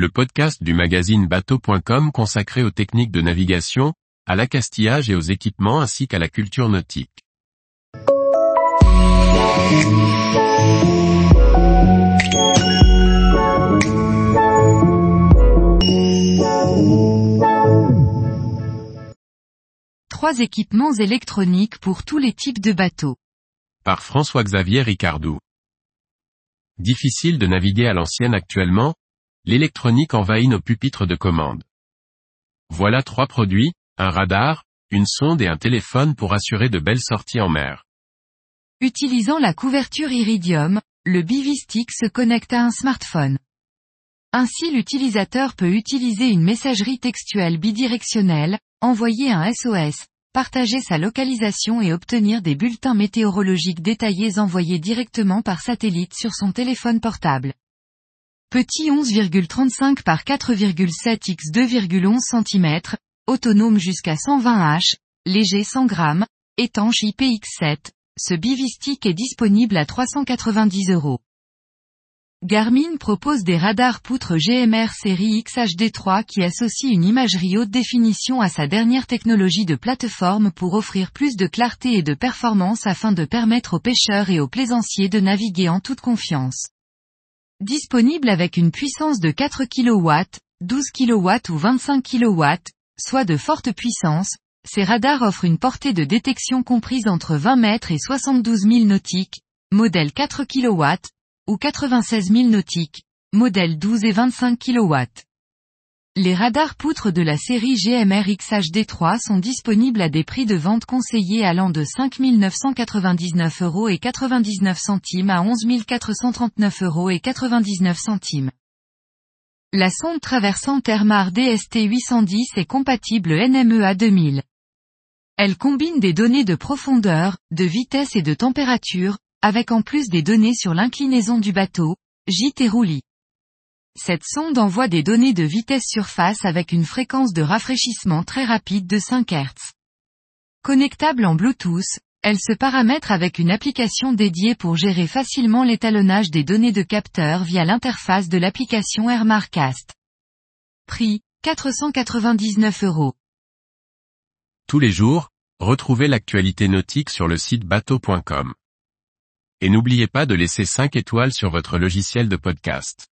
le podcast du magazine bateau.com consacré aux techniques de navigation, à l'accastillage et aux équipements ainsi qu'à la culture nautique. Trois équipements électroniques pour tous les types de bateaux. Par François-Xavier Ricardou. Difficile de naviguer à l'ancienne actuellement, l'électronique envahit nos pupitres de commande. Voilà trois produits, un radar, une sonde et un téléphone pour assurer de belles sorties en mer. Utilisant la couverture Iridium, le Bivistic se connecte à un smartphone. Ainsi l'utilisateur peut utiliser une messagerie textuelle bidirectionnelle, envoyer un SOS, partager sa localisation et obtenir des bulletins météorologiques détaillés envoyés directement par satellite sur son téléphone portable. Petit 11,35 par 4,7 x 2,11 cm, autonome jusqu'à 120 H, léger 100 g, étanche IPX7, ce bivistique est disponible à 390 euros. Garmin propose des radars poutres GMR série XHD3 qui associent une imagerie haute définition à sa dernière technologie de plateforme pour offrir plus de clarté et de performance afin de permettre aux pêcheurs et aux plaisanciers de naviguer en toute confiance. Disponible avec une puissance de 4 kW, 12 kW ou 25 kW, soit de forte puissance, ces radars offrent une portée de détection comprise entre 20 mètres et 72 000 nautiques, modèle 4 kW, ou 96 000 nautiques, modèle 12 et 25 kW. Les radars poutres de la série GMR XHD3 sont disponibles à des prix de vente conseillés allant de 5 999 euros et 99 centimes à 11 439 euros et 99 centimes. La sonde traversante Airmar DST 810 est compatible NMEA 2000. Elle combine des données de profondeur, de vitesse et de température, avec en plus des données sur l'inclinaison du bateau, gîte et roulis. Cette sonde envoie des données de vitesse surface avec une fréquence de rafraîchissement très rapide de 5 Hz. Connectable en Bluetooth, elle se paramètre avec une application dédiée pour gérer facilement l'étalonnage des données de capteurs via l'interface de l'application AirMarcast. Prix, 499 euros. Tous les jours, retrouvez l'actualité nautique sur le site bateau.com. Et n'oubliez pas de laisser 5 étoiles sur votre logiciel de podcast.